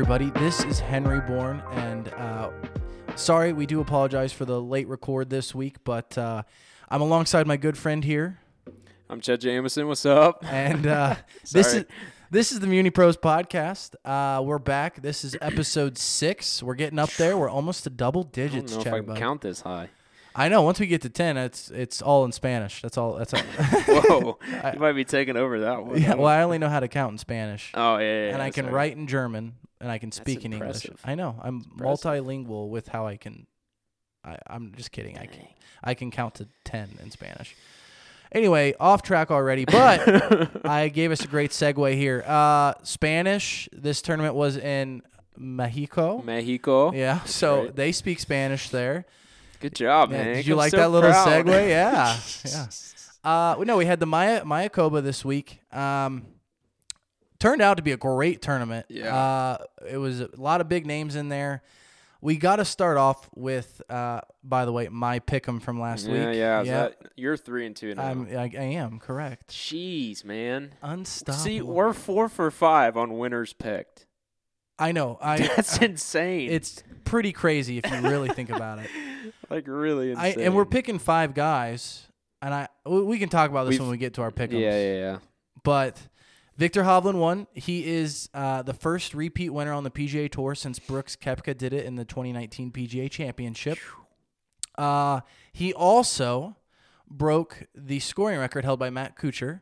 Everybody, this is Henry Bourne, and uh, sorry, we do apologize for the late record this week, but uh, I'm alongside my good friend here, I'm Chad Jamison. What's up? and uh, this is this is the Muni Pros podcast. Uh, we're back. This is episode six. We're getting up there. We're almost to double I don't digits. know if Chad, I can bud. count this high. I know. Once we get to ten, it's it's all in Spanish. That's all. That's all. Whoa, I- you might be taking over that one. yeah. Well, I only know how to count in Spanish, oh yeah, yeah, and I can sorry. write in German, and I can speak in English. I know. I'm impressive. multilingual with how I can. I, I'm just kidding. I can I can count to ten in Spanish. Anyway, off track already, but I gave us a great segue here. Uh, Spanish. This tournament was in Mexico. Mexico. Yeah, so Right. they speak Spanish there. Good job, Yeah, man. did you I'm like so that little proud. segue? Yeah, yeah. Uh, no, we had the Maya Mayakoba this week. Um, turned out to be a great tournament. Yeah. Uh, it was a lot of big names in there. We got to start off with, uh, by the way, my pick'em from last Yeah, week. yeah. yeah. you're three and two now. I'm, I, I am correct. Jeez, man. Unstoppable. See, we're four for five on winners picked. I know. I. That's insane. it's pretty crazy if you really think about it. like really I insane. and we're picking five guys, and I we we can talk about this We've- when we get to our pick'ems. Yeah, yeah, yeah. But Viktor Hovland won. He is uh, the first repeat winner on the PGA Tour since Brooks Koepka did it in the 2019 PGA Championship. Uh, he also broke the scoring record held by Matt Kuchar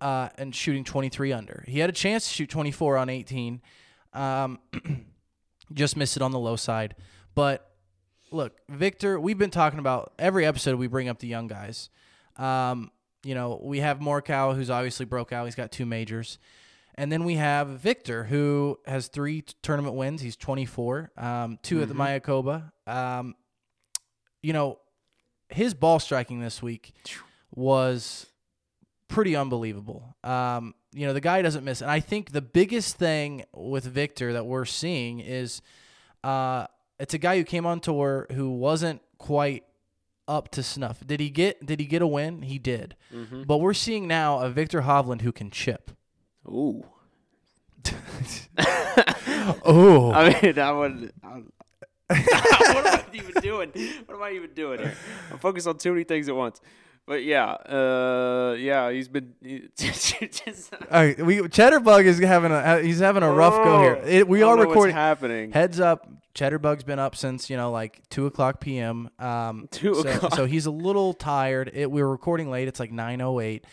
uh, and shooting 23 under. He had a chance to shoot 24 on 18, um, just missed it on the low side. But look, Victor, we've been talking about every episode we bring up the young guys. Um, you know, we have Morikawa, who's obviously broke out. He's got two majors. And then we have Victor, who has three t- tournament wins. He's 24, um, 2 at the Mayakoba. Um, you know, his ball striking this week was pretty unbelievable. Um, you know, the guy doesn't miss. And I think the biggest thing with Victor that we're seeing is uh, it's a guy who came on tour who wasn't quite up to snuff. Did he get did he get a win? He did. Mm-hmm. But we're seeing now a Viktor Hovland who can chip. Ooh. Oh. I mean, I would. I'm, what am I even doing? What am I even doing here? I'm focused on too many things at once. But yeah, uh, yeah, he's been. He, right, we Chedarbug is having a he's having a rough go here. Oh, It, we are don't know what's recording. happening. Heads up, Chedarbug's been up since you know like two o'clock p.m. Um, 2 so, o'clock. so he's a little tired. It, we were recording late. It's like nine oh eight.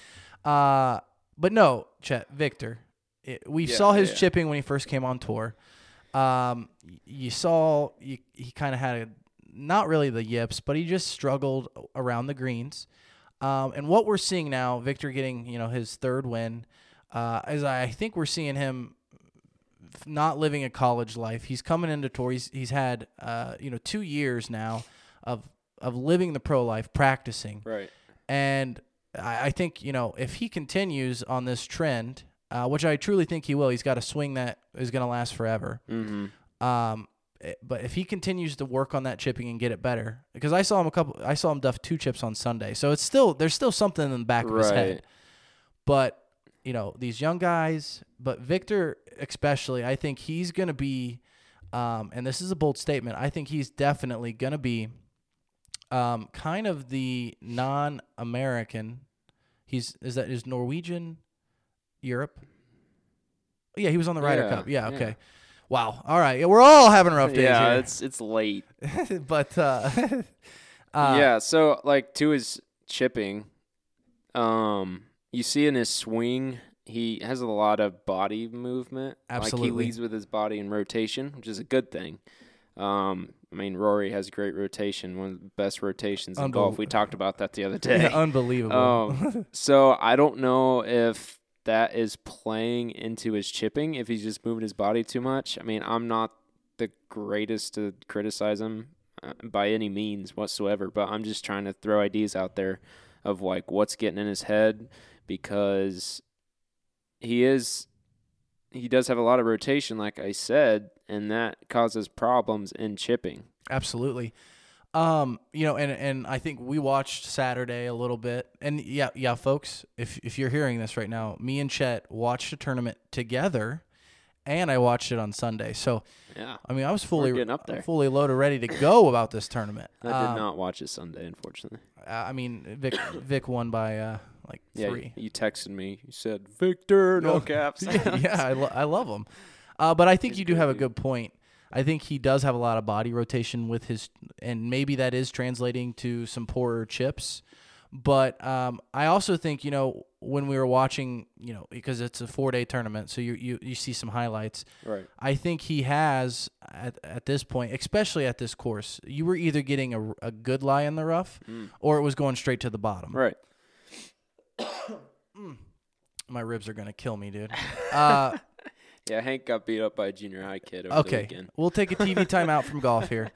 Uh, but no, Chet Victor, it, we Yeah, saw his yeah. chipping when he first came on tour. Um, you saw you, he kind of had a, not really the yips, but he just struggled around the greens. Um, and what we're seeing now, Victor getting you know his third win, uh, is I think we're seeing him not living a college life. He's coming into tour. He's he's had uh, you know two years now of of living the pro life, practicing, right. and I, I think you know if he continues on this trend, uh, which I truly think he will, he's got a swing that is going to last forever. Mm-hmm. Um, but if he continues to work on that chipping and get it better, because I saw him a couple, I saw him duff two chips on Sunday, so it's still there's still something in the back of his head. But you know these young guys, but Victor especially, I think he's gonna be, um, and this is a bold statement. I think he's definitely gonna be, um, kind of the non-American. He's is that is Norwegian, Europe. Yeah, he was on the Ryder Yeah, Cup. Yeah, yeah. Wow. All right. Yeah, we're all having a rough days Yeah, here. it's it's late. but uh, uh, yeah, so like to his chipping, um, you see in his swing, he has a lot of body movement. Like Absolutely. he leads with his body in rotation, which is a good thing. Um, I mean, Rory has great rotation, one of the best rotations in golf. We talked about that the other day. unbelievable. Um, so I don't know if that is playing into his chipping, if he's just moving his body too much. I mean, I'm not the greatest to criticize him uh, by any means whatsoever, but I'm just trying to throw ideas out there of like what's getting in his head because he is he does have a lot of rotation like I said and that causes problems in chipping. Absolutely. Um, you know, and and I think we watched Saturday a little bit, and yeah, yeah, folks, if if you're hearing this right now, me and Chet watched a tournament together, and I watched it on Sunday. So Yeah. I mean, I was fully getting up there. fully loaded, ready to go about this tournament. I did Um, not watch it Sunday, unfortunately. I mean, Vic Vic won by uh, like Yeah, three. you texted me. You said Victor, no No. caps. yeah, I, lo- I love him. Uh, but I think He's you do have a good point. I think he does have a lot of body rotation with his, and maybe that is translating to some poorer chips. But um, I also think you know when we were watching, you know, because it's a four day tournament, so you you you see some highlights. right. I think he has at at this point, especially at this course, you were either getting a, a good lie in the rough, Mm. or it was going straight to the bottom. Right. My ribs are gonna kill me, dude. Uh, Yeah, Hank got beat up by a junior high kid over the Okay, weekend. we'll take a TV timeout from golf here.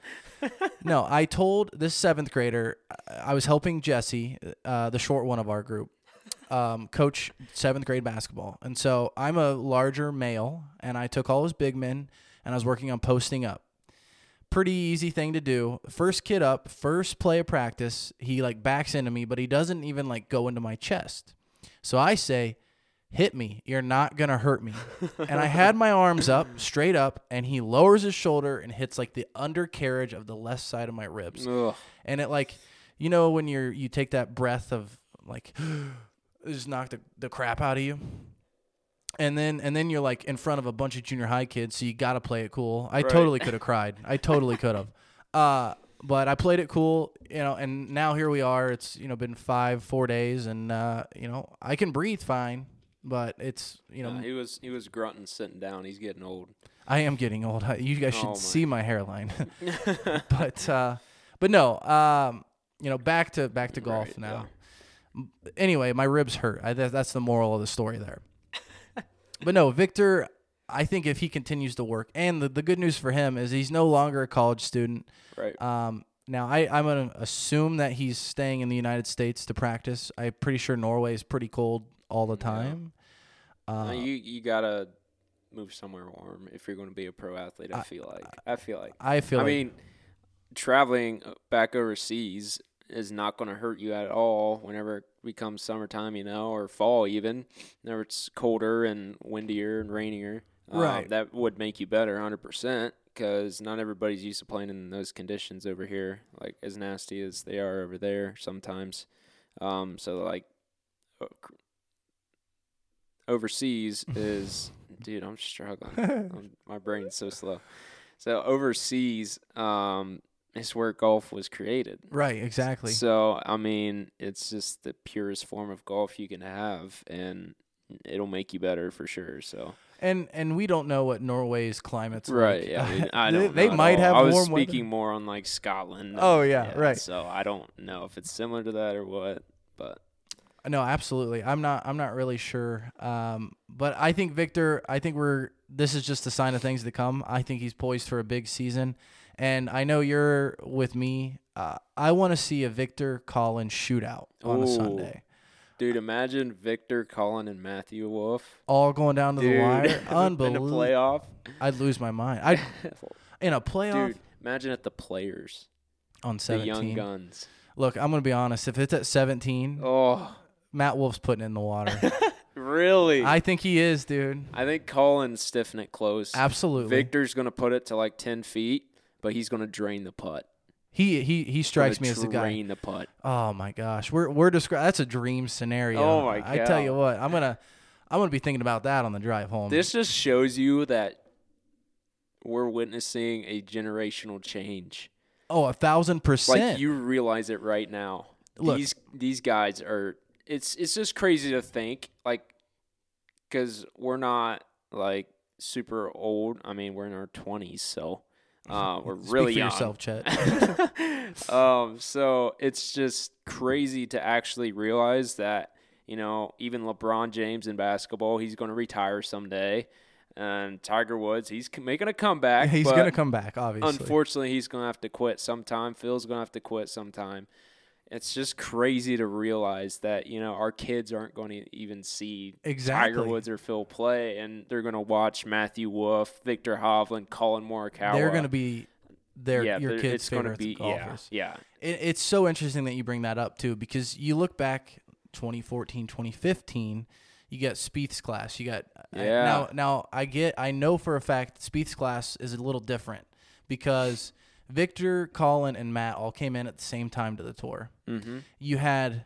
No, I told this seventh grader, I I was helping Jesse, uh, the short one of our group, um, coach seventh grade basketball. And so I'm a larger male, and I took all his big men, and I was working on posting up. Pretty easy thing to do. First kid up, first play of practice, he like backs into me, but he doesn't even like go into my chest. So I say, hit me. You're not going to hurt me. and I had my arms up, straight up, and he lowers his shoulder and hits like the undercarriage of the left side of my ribs. Ugh. And it like, you know, when you're, you take that breath of like, just knock the, the crap out of you. And then, and then you're like in front of a bunch of junior high kids, so you got to play it cool. I Right. totally could have cried. I totally could have. Uh, but I played it cool, you know, and now here we are. It's, you know, been five, four days, and, uh, you know, I can breathe fine, but it's, you know, Yeah, he was he was grunting sitting down. He's getting old. I am getting old. You guys should Oh my. see my hairline. but uh, but no, um, you know, back to back to golf Right, now. Anyway, my ribs hurt. I, that, that's the moral of the story there. but no, Victor, I think if he continues to work, and the, the good news for him is he's no longer a college student. Right. Um, now I, I'm gonna assume that he's staying in the United States to practice. I'm pretty sure Norway is pretty cold all the Yeah. time. Uh, No, you you gotta move somewhere warm if you're going to be a pro athlete. I, I- feel like. I feel like. I feel I like mean, traveling uh, back overseas is not going to hurt you at all whenever it becomes summertime, you know, or fall even. Whenever it's colder and windier and rainier, um, Right. that would make you better 100% because not everybody's used to playing in those conditions over here, like as nasty as they are over there sometimes. Um, so, like, cr- overseas is, dude, I'm struggling. I'm, my brain's so slow. So overseas, um, is where golf was created. right, exactly. So I mean, it's just the purest form of golf you can have, and it'll make you better for sure. So And and we don't know what Norway's climate's right, like. Right. Yeah, I they, don't. they might have I was warm weather. speaking more on like Scotland. Oh, yeah, right. So I don't know if it's similar to that or what, but No, absolutely. I'm not. I'm not really sure. Um, but I think Victor. I think we're. This is just a sign of things to come. I think he's poised for a big season, and I know you're with me. Uh, I want to see a Victor Collins shootout on a Sunday. dude, imagine Victor Collin and Matthew Wolff. All going down to the Dude, wire. in a Unbelievable. playoff. I'd lose my mind. I in a playoff Dude, imagine at the players, on seventeen. the young guns. Look, I'm gonna be honest. If it's at 17, Oh, Matt Wolff's putting in the water. really? I, think he is, dude. I think Collin stiffen it close. Absolutely. Victor's gonna put it to like ten feet, but he's gonna drain the putt. He he he strikes me as the guy. Drain the putt. Oh my gosh, we're we're describing. That's a dream scenario. Oh my I tell you what, I'm gonna I'm gonna be thinking about that on the drive home. This just shows you that we're witnessing a generational change. oh, a thousand percent. Like you realize it right now. Look. These these guys are. It's it's just crazy to think like, because we're not like super old. I mean, we're in our twenties, so uh, we're Speak really for young. yourself, Chet. um, so it's just crazy to actually realize that you know even LeBron James in basketball, he's going to retire someday, and Tiger Woods, he's making a comeback. He's gonna come back, obviously. Unfortunately, he's going to have to quit sometime. Phil's going to have to quit sometime. It's just crazy to realize that you know our kids aren't going to even see Exactly. Tiger Woods or Phil play, and they're going to watch Matthew Wolff, Viktor Hovland, Collin Morikawa. They're gonna be their yeah, your kids' it's favorite be golfers. yeah, It, it's so interesting that you bring that up too, because you look back 2014, 2015. You got Spieth's class. You got I- Yeah. now. Now I get. I know for a fact Spieth's class is a little different because Victor, Collin, and Matt all came in at the same time to the tour. Mm-hmm. You had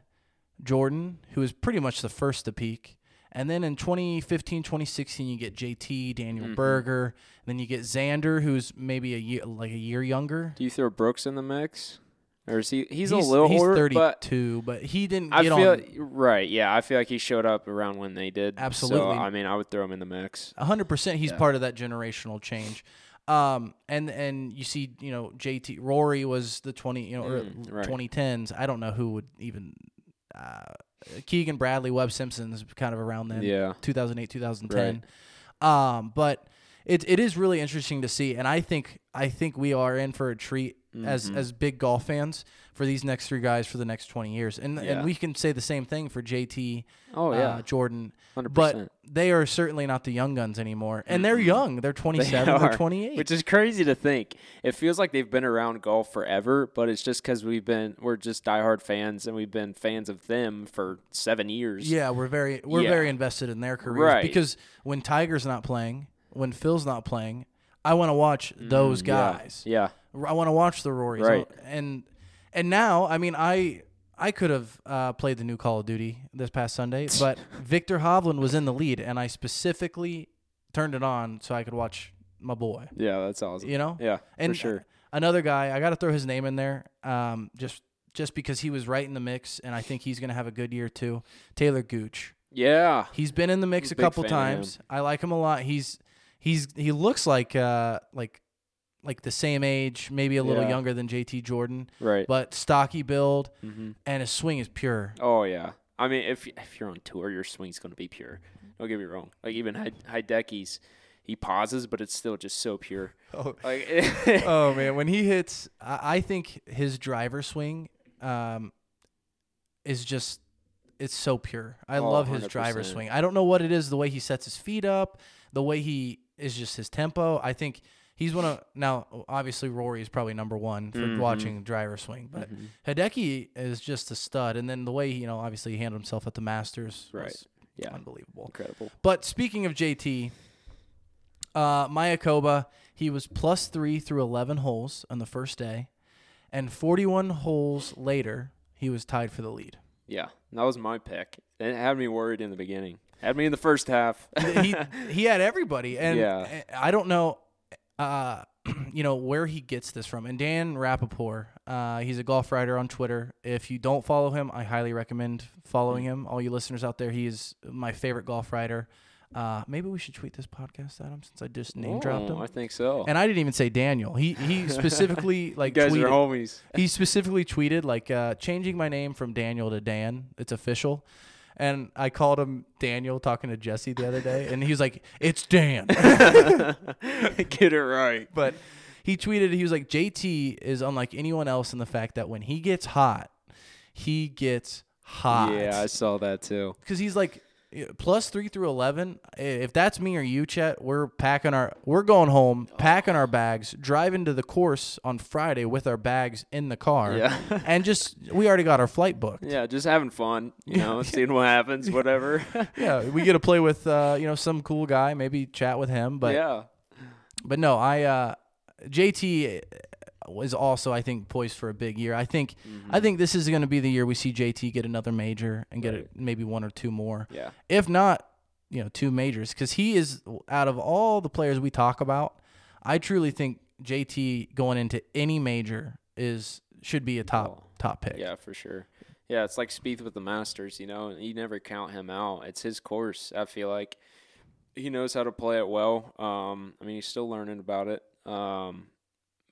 Jordan, who was pretty much the first to peak. And then in 2015, 2016, you get JT, Daniel Mhm. Berger. Then you get Xander, who's maybe a year, like a year younger. Do you throw Brooks in the mix, or is he? He's, he's a little he's older, but 32, but, he didn't I get feel on right. Yeah, I feel like he showed up around when they did. Absolutely. So, I mean, I would throw him in the mix. hundred percent. He's Yeah. part of that generational change. Um, and and you see, you know, JT Rory was the twenty, you know, Mm, right. twenty tens. I don't know who would even. Uh, Keegan Bradley, Webb Simpson's kind of around then. Yeah. 2008, 2010. Um, but it it is really interesting to see, and I think I think we are in for a treat as Mhm. as big golf fans for these next three guys for the next twenty years, and Yeah. and we can say the same thing for JT, Oh uh, yeah, Jordan, hundred but they are certainly not the young guns anymore, and they're young. They're twenty seven, they are are, twenty eight. Which is crazy to think. It feels like they've been around golf forever, but it's just because we've been we're just diehard fans and we've been fans of them for seven years. Yeah, we're very we're Yeah. very invested in their careers Right. because when Tiger's not playing, when Phil's not playing, I want to watch those Mm, yeah, guys. Yeah. I want to watch the Rorys. Right. And and now, I mean, I I could have uh, played the new Call of Duty this past Sunday, but Viktor Hovland was in the lead, and I specifically turned it on so I could watch my boy. Yeah, that's awesome. You know, Yeah, and for sure. another guy, I got to throw his name in there, um, just just because he was right in the mix, and I think he's going to have a good year too. Taylor Gooch. Yeah. He's been in the mix a couple times. I like him a lot. He's he's he looks like uh like like the same age, maybe a little Yeah. younger than JT Jordan, Right. but stocky build hmm and his swing is pure. Oh yeah. I mean, if if you're on tour, your swing's gonna be pure. Don't get me wrong. Like even Hide- Hideki's, he pauses, but it's still just so pure. Oh, Like, oh man, when he hits, I, I think his driver swing um is just it's so pure. I Oh, love his driver 100%. swing. I don't know what it is, the way he sets his feet up, the way he is just his tempo. I think he's one of now obviously Rory is probably number one for Mhm. watching driver swing, but Mhm. Hideki is just a stud. And then the way he, you know obviously he handled himself at the Masters, Right. Yeah. unbelievable. incredible. But speaking of JT, uh, Mayakoba, he was plus three through 11 holes on the first day. And 41 holes later, he was tied for the lead. Yeah, that was my pick. It had me worried in the beginning. Had me in the first half. he, he had everybody. And Yeah. I don't know, uh, you know, where he gets this from. And Dan Rapaport, uh, he's a golf writer on Twitter. If you don't follow him, I highly recommend following Mm. him. All you listeners out there, he is my favorite golf writer. Uh, maybe we should tweet this podcast at him since I just name dropped Oh, him. I think so. And I didn't even say Daniel. He he specifically like you guys tweeted. are homies. He specifically tweeted like uh, changing my name from Daniel to Dan. It's official. And I called him Daniel talking to Jesse the other day, and he was like, "It's Dan." Get it right. but he tweeted, he was like, "JT is unlike anyone else in the fact that when he gets hot, he gets hot." Yeah, I saw that too. because he's like plus three through eleven. If that's me or you, Chet, we're packing our, we're going home, packing our bags, driving to the course on Friday with our bags in the car, Yeah. and just we already got our flight booked. Yeah, just having fun, you know, seeing what happens, whatever. Yeah, we get to play with uh, you know some cool guy, maybe chat with him, but yeah. but no, I uh, JT was also I think poised for a big year. I think Mm-hmm. I think this is going to be the year we see JT get another major and get Right. a, maybe one or two more. Yeah. if not, you know, two majors, because he is out of all the players we talk about. I truly think JT going into any major is should be a top Oh, top pick. Yeah, for sure. Yeah, it's like Spieth with the Masters, you know, you never count him out. It's his course. I feel like he knows how to play it well. Um, I mean, he's still learning about it. Um,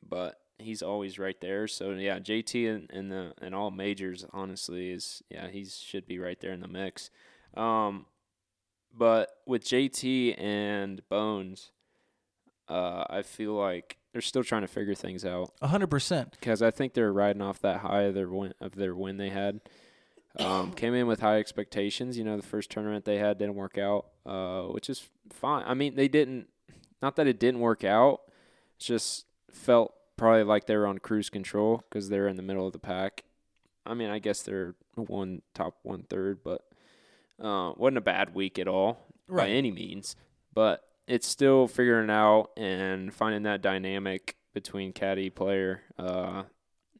but he's always right there. So yeah, JT in, in the in all majors, honestly, is yeah, he should be right there in the mix. Um, but with JT and Bones, uh, I feel like they're still trying to figure things out A hundred percent. because I think they're riding off that high of their win of their win they had. Um, came in with high expectations. You know, the first tournament they had didn't work out, uh, which is fine. I mean, they didn't. Not that it didn't work out. It just felt probably like they were on cruise control because they're in the middle of the pack. I mean, I guess they're one top one third, but Uh, wasn't a bad week at all by any means, but it's still figuring out and finding that dynamic between caddy player. Uh,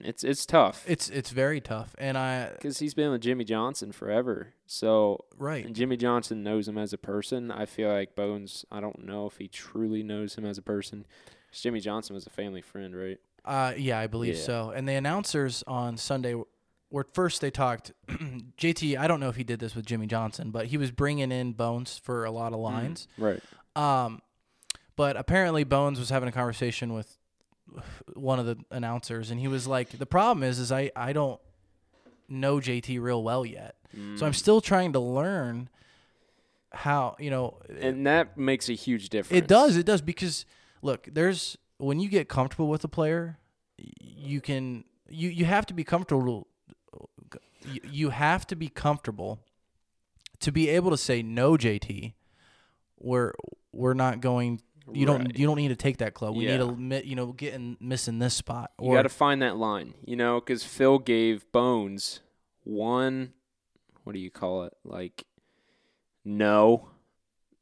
it's it's tough It's it's very tough, and I because he's been with Jimmy Johnson forever. So right. and Jimmy Johnson knows him as a person. I feel like Bones. I don't know if he truly knows him as a person. Jimmy Johnson was a family friend, right? Uh, yeah, I believe Yeah. so. And the announcers on Sunday were first they talked. JT, I don't know if he did this with Jimmy Johnson, but he was bringing in Bones for a lot of lines. Right. Um, but apparently Bones was having a conversation with one of the announcers, and he was like, "The problem is, is I I don't know JT real well yet, so I'm Mm. still trying to learn how you know." and that makes a huge difference. It does. It does because look, there's when you get comfortable with a player, you can you you have to be comfortable. You, have to be comfortable to be able to say no, JT. We're we're not going. You don't you don't need to take that club. We need to you know get in missing this spot. You got to find that line, you know, because Phil gave Bones one, what do you call it? Like, no,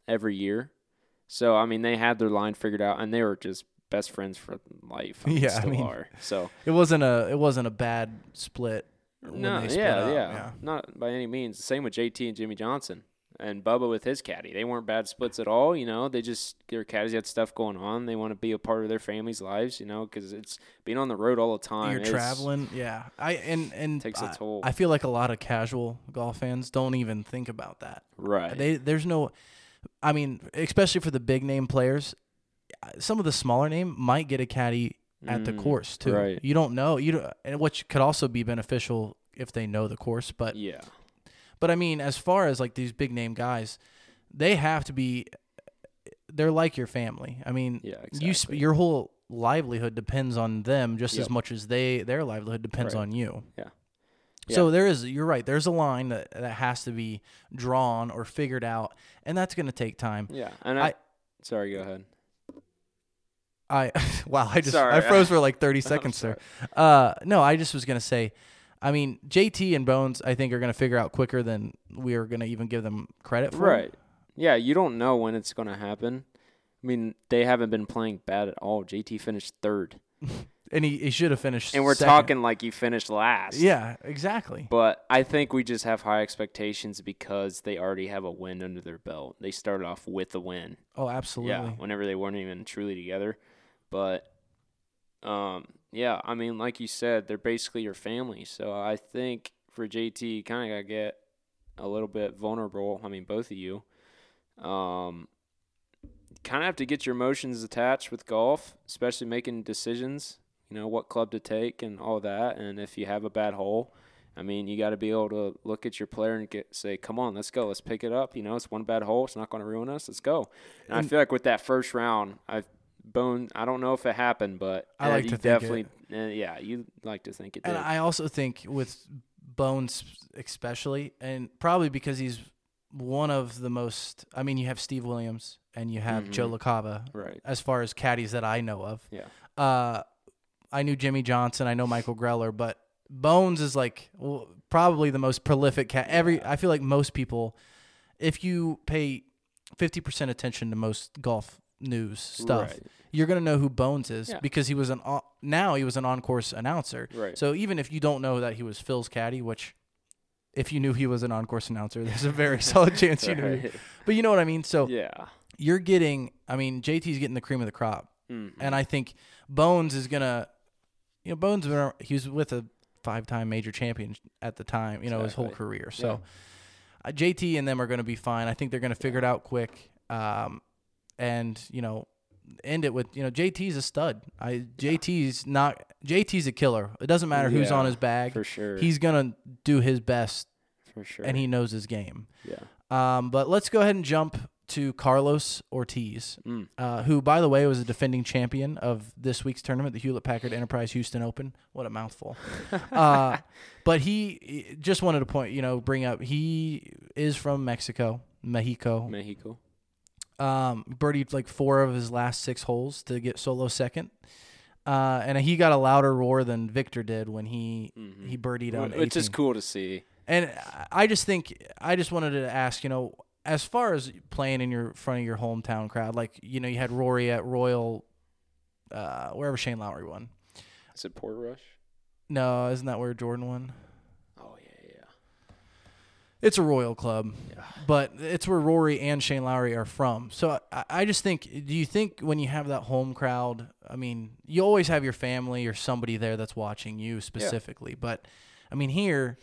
every year. So, I mean, they had their line figured out and they were just best friends for life. I mean, Yeah, I mean, are. So, it wasn't a it wasn't a bad split. when no, they yeah, split up, yeah, Not by any means. The same with JT and Jimmy Johnson and Bubba with his caddy. They weren't bad splits at all. You know, they just their caddies had stuff going on. They want to be a part of their family's lives. You know, because it's being on the road all the time. You're traveling, yeah. I and and Takes a toll. I feel like a lot of casual golf fans don't even think about that. right? They there's no, I mean, especially for the big name players, some of the smaller name might get a caddy at the Mm, course too. right. You don't know you don't, and which could also be beneficial if they know the course. But yeah. but I mean, as far as like these big name guys, they have to be. They're like your family. I mean, Yeah, you sp- exactly. your whole livelihood depends on them just Yep. as much as they their livelihood depends Right. on you. Yeah. So there is you're right. There's a line that that has to be drawn or figured out, and that's going to take time. Yeah, and I, I- sorry, go ahead. I wow, I just Sorry. I froze for like 30 seconds there. Uh no, I just was going to say I mean, JT and Bones I think are going to figure out quicker than we are going to even give them credit for. Right. Yeah, you don't know when it's going to happen. I mean, they haven't been playing bad at all. JT finished third, And he, he should have finished and we're second. talking like you finished last. Yeah, exactly. But I think we just have high expectations because they already have a win under their belt. They started off with a win. Oh, absolutely. Yeah, whenever they weren't even truly together. But um yeah, I mean like you said, they're basically your family. So I think for JT you kind of got to get a little bit vulnerable. I mean both of you. Um kind of have to get your emotions attached with golf, especially making decisions, you know, what club to take and all that and if you have a bad hole, I mean, you got to be able to look at your player and get say, "Come on, let's go. Let's pick it up." You know, it's one bad hole. It's not going to ruin us. Let's go. And, I feel like with that first round, I've bone. I don't know if it happened, but I like to definitely, uh, yeah, you like to think it did. And I also think with Bones especially, and probably because he's one of the most. I mean, you have Steve Williams and you have Joe Mhm. LaCava right. as far as caddies that I know of. Yeah. Uh, I knew Jimmy Johnson. I know Michael Greller, but Bones is like well, probably the most prolific cat. Every I feel like most people, if you pay fifty percent attention to most golf news stuff, Right. you're gonna know who Bones is Yeah. because he was an on- now he was an on-course announcer. Right. So even if you don't know that he was Phil's caddy, which if you knew he was an on-course announcer, there's a very solid chance you knew. But you know what I mean. So yeah. You're getting. I mean, JT's getting the cream of the crop, Mhm. and I think Bones is gonna. You know, Bones. He was with a five-time major champion at the time. You know, his whole career. So uh, JT and them are going to be fine. I think they're going to figure it out quick. Um, and you know, end it with you know JT's a stud. I JT's not JT's a killer. It doesn't matter who's Yeah, on his bag. for sure. He's gonna do his best, for sure. and he knows his game. yeah. Um, but let's go ahead and jump to Carlos Ortiz, Mm. uh, who, by the way, was a defending champion of this week's tournament, the Hewlett Packard Enterprise Houston Open. What a mouthful! uh, but he just wanted to point, you know, bring up he is from Mexico, Mexico. Mexico. Um, birdied like four of his last six holes to get solo second. Uh, and he got a louder roar than Victor did when he Mhm. he birdied on Wh- Which is cool to see. And I just think I just wanted to ask, you know, as far as playing in your front of your hometown crowd, like you know, you had Rory at Royal, uh, wherever Shane Lowry won. Is it Portrush? No, isn't that where Jordan won? Oh yeah, yeah. It's a Royal club, Yeah. but it's where Rory and Shane Lowry are from. So I, I just think, do you think when you have that home crowd, I mean, you always have your family or somebody there that's watching you specifically, but I mean, here,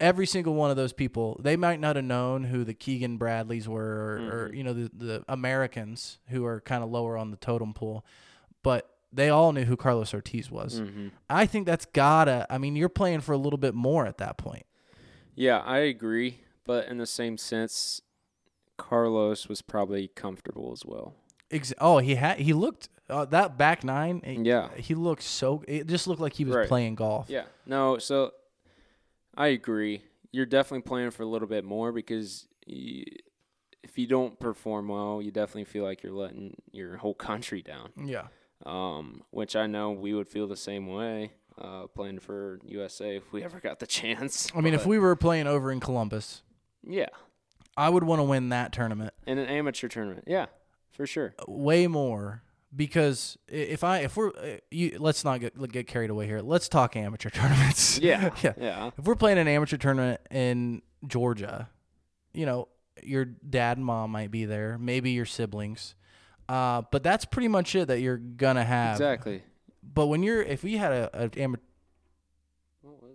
every single one of those people, they might not have known who the Keegan Bradleys were or, or Mhm. you know, the, the Americans who are kind of lower on the totem pole, but they all knew who Carlos Ortiz was. Mm-hmm. I think that's gotta, I mean, you're playing for a little bit more at that point. Yeah, I agree, but in the same sense, Carlos was probably comfortable as well. Ex- oh, he had he looked uh, that back nine. it- Yeah. he looked so. It just looked like he was Right. playing golf. Yeah. No, so I agree. You're definitely playing for a little bit more because you, if you don't perform well, you definitely feel like you're letting your whole country down. Yeah. Um, which I know we would feel the same way uh, playing for USA if we ever got the chance. I mean, if we were playing over in Columbus, yeah, I would want to win that tournament in an amateur tournament, yeah, for sure. way more because if I if we're uh, you, let's not get get carried away here. Let's talk amateur tournaments. Yeah, yeah. yeah, If we're playing an amateur tournament in Georgia, you know, your dad and mom might be there, maybe your siblings. Uh, but that's pretty much it that you're gonna have. exactly. But when you're, if we had a, a amateur What was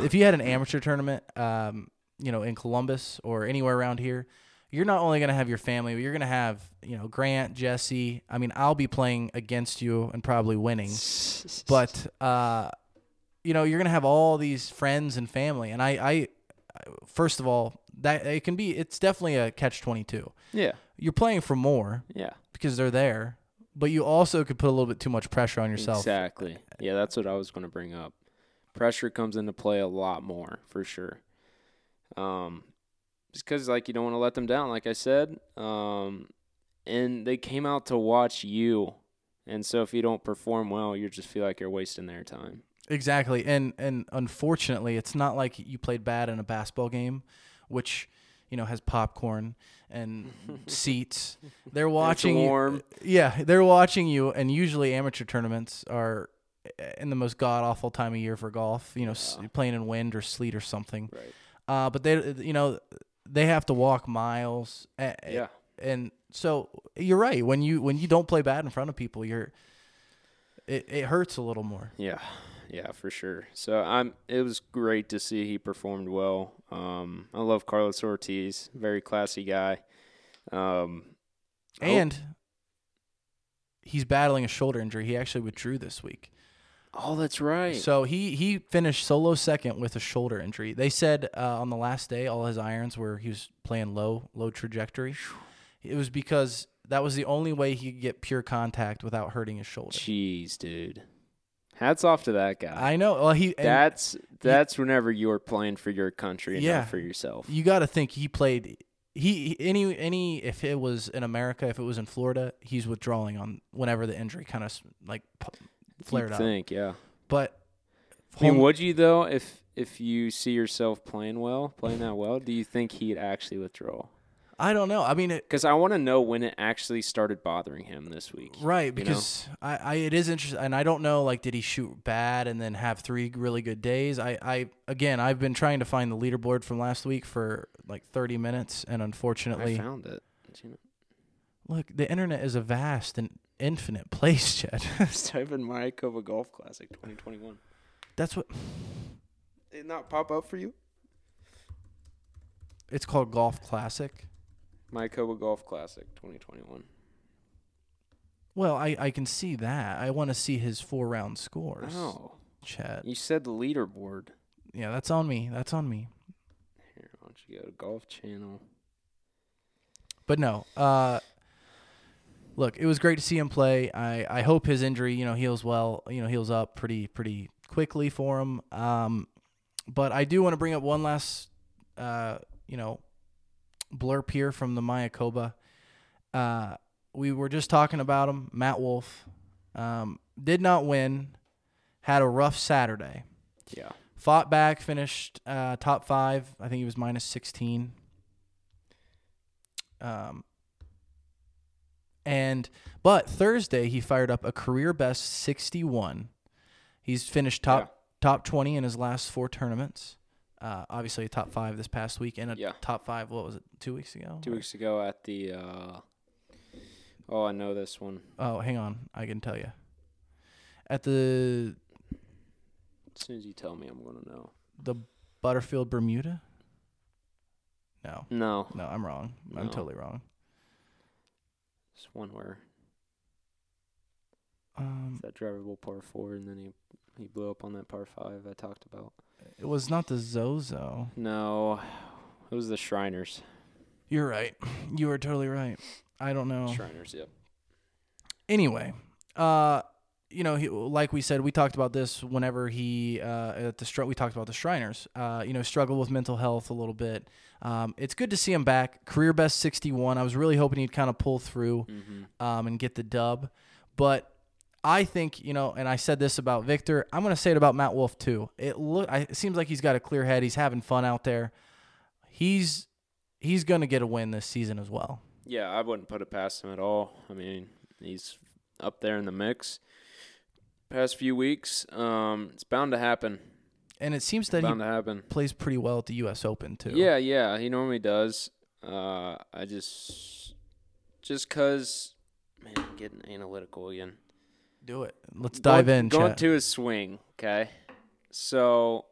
it? If you had an amateur tournament, um, you know, in Columbus or anywhere around here, you're not only gonna have your family, but you're gonna have, you know, Grant, Jesse. I mean, I'll be playing against you and probably winning, but uh, you know, you're gonna have all these friends and family. And I, I, first of all, that it can be, it's definitely a catch twenty two. yeah, You're playing for more yeah, because they're there, but you also could put a little bit too much pressure on yourself. exactly. Yeah, that's what I was going to bring up. Pressure comes into play a lot more for sure. Um, just because like you don't want to let them down, like I said. Um, and they came out to watch you, and so if you don't perform well, you just feel like you're wasting their time. Exactly. And and unfortunately, it's not like you played bad in a basketball game, which you know has popcorn and seats. They're watching you- warm. Yeah, they're watching you and usually amateur tournaments are in the most god awful time of year for golf, you know, s playing in wind or sleet or something. Right. Uh but they you know, they have to walk miles. a- a- Yeah. And so you're right. When you when you don't play bad in front of people, you're it, it hurts a little more. Yeah, yeah, for sure. So I'm. It was great to see he performed well. Um, I love Carlos Ortiz, very classy guy. Um, And he's battling a shoulder injury. He actually withdrew this week. Oh, that's right. So he he finished solo second with a shoulder injury. They said uh, on the last day all his irons were he was playing low low trajectory. It was because that was the only way he could get pure contact without hurting his shoulder. Jeez, dude. Hats off to that guy. I know. Well, he that's that's whenever you're playing for your country and Yeah. not for yourself. you got to think he played. He any any if it was in America, if it was in Florida, he's withdrawing on whenever the injury kind of like flared You'd up. think, yeah. But I mean, would you though if if you see yourself playing well, playing that well? Do you think he'd actually withdraw? I don't know. I mean, it, Because I want to know when it actually started bothering him this week. Right, know? because I, I it is interesting, and I don't know like did he shoot bad and then have three really good days? I, I again I've been trying to find the leaderboard from last week for like thirty minutes, and I unfortunately, found it. Look, the internet is a vast and infinite place, Chad. just type in Mayakoba Golf Classic 2021. That's what Did it not pop up for you? it's called Golf Classic. Mayakoba Golf Classic 2021. Well, I, I can see that. I want to see his four round scores, Oh, Chad. you said the leaderboard. Yeah, that's on me. That's on me. Here, why don't you go to Golf Channel? But no, uh, look, it was great to see him play. I, I hope his injury, you know, heals well, you know, heals up pretty pretty quickly for him. Um, but I do want to bring up one last, uh, you know, blurb here from the Mayakoba. Uh, we were just talking about him. Matt Wolff um, did not win, had a rough Saturday. Yeah. Fought back, finished uh, top five. I think he was minus 16. Um, and but Thursday he fired up a career best 61. He's finished top Yeah. top 20 in his last four tournaments. Uh, obviously a top five this past week and a Yeah. top five. What was it? Two weeks ago. Two weeks ago at the. Uh, oh, I know this one. Oh, hang on. I can tell you. At the As soon as you tell me, I'm gonna know. the Butterfield Bermuda. No, No, no, I'm wrong. I'm totally wrong. It's one where Um, that drivable par four, and then he he blew up on that par five I talked about. it was not the Zozo. No, it was the Shriners. You're right. You are totally right. I don't know. Shriners, yep. Anyway, uh, you know, he, like we said, we talked about this whenever he uh, at the Str- we talked about the Shriners. Uh, you know, struggle with mental health a little bit. Um, it's good to see him back. Career best 61. I was really hoping he'd kind of pull through Mm-hmm. um, and get the dub, but I think you know, and I said this about Victor. I'm going to say it about Matt Wolff too. It look, I, it seems like he's got a clear head. He's having fun out there. He's he's going to get a win this season as well. Yeah, I wouldn't put it past him at all. I mean, he's up there in the mix. Past few weeks, um, it's bound to happen. And it seems that he bound to happen. plays pretty well at the U.S. Open too. Yeah, yeah, he normally does. Uh, I just, just cause, man, I'm getting analytical again. do it. Let's dive going, in. Going chat. to his swing, okay. So,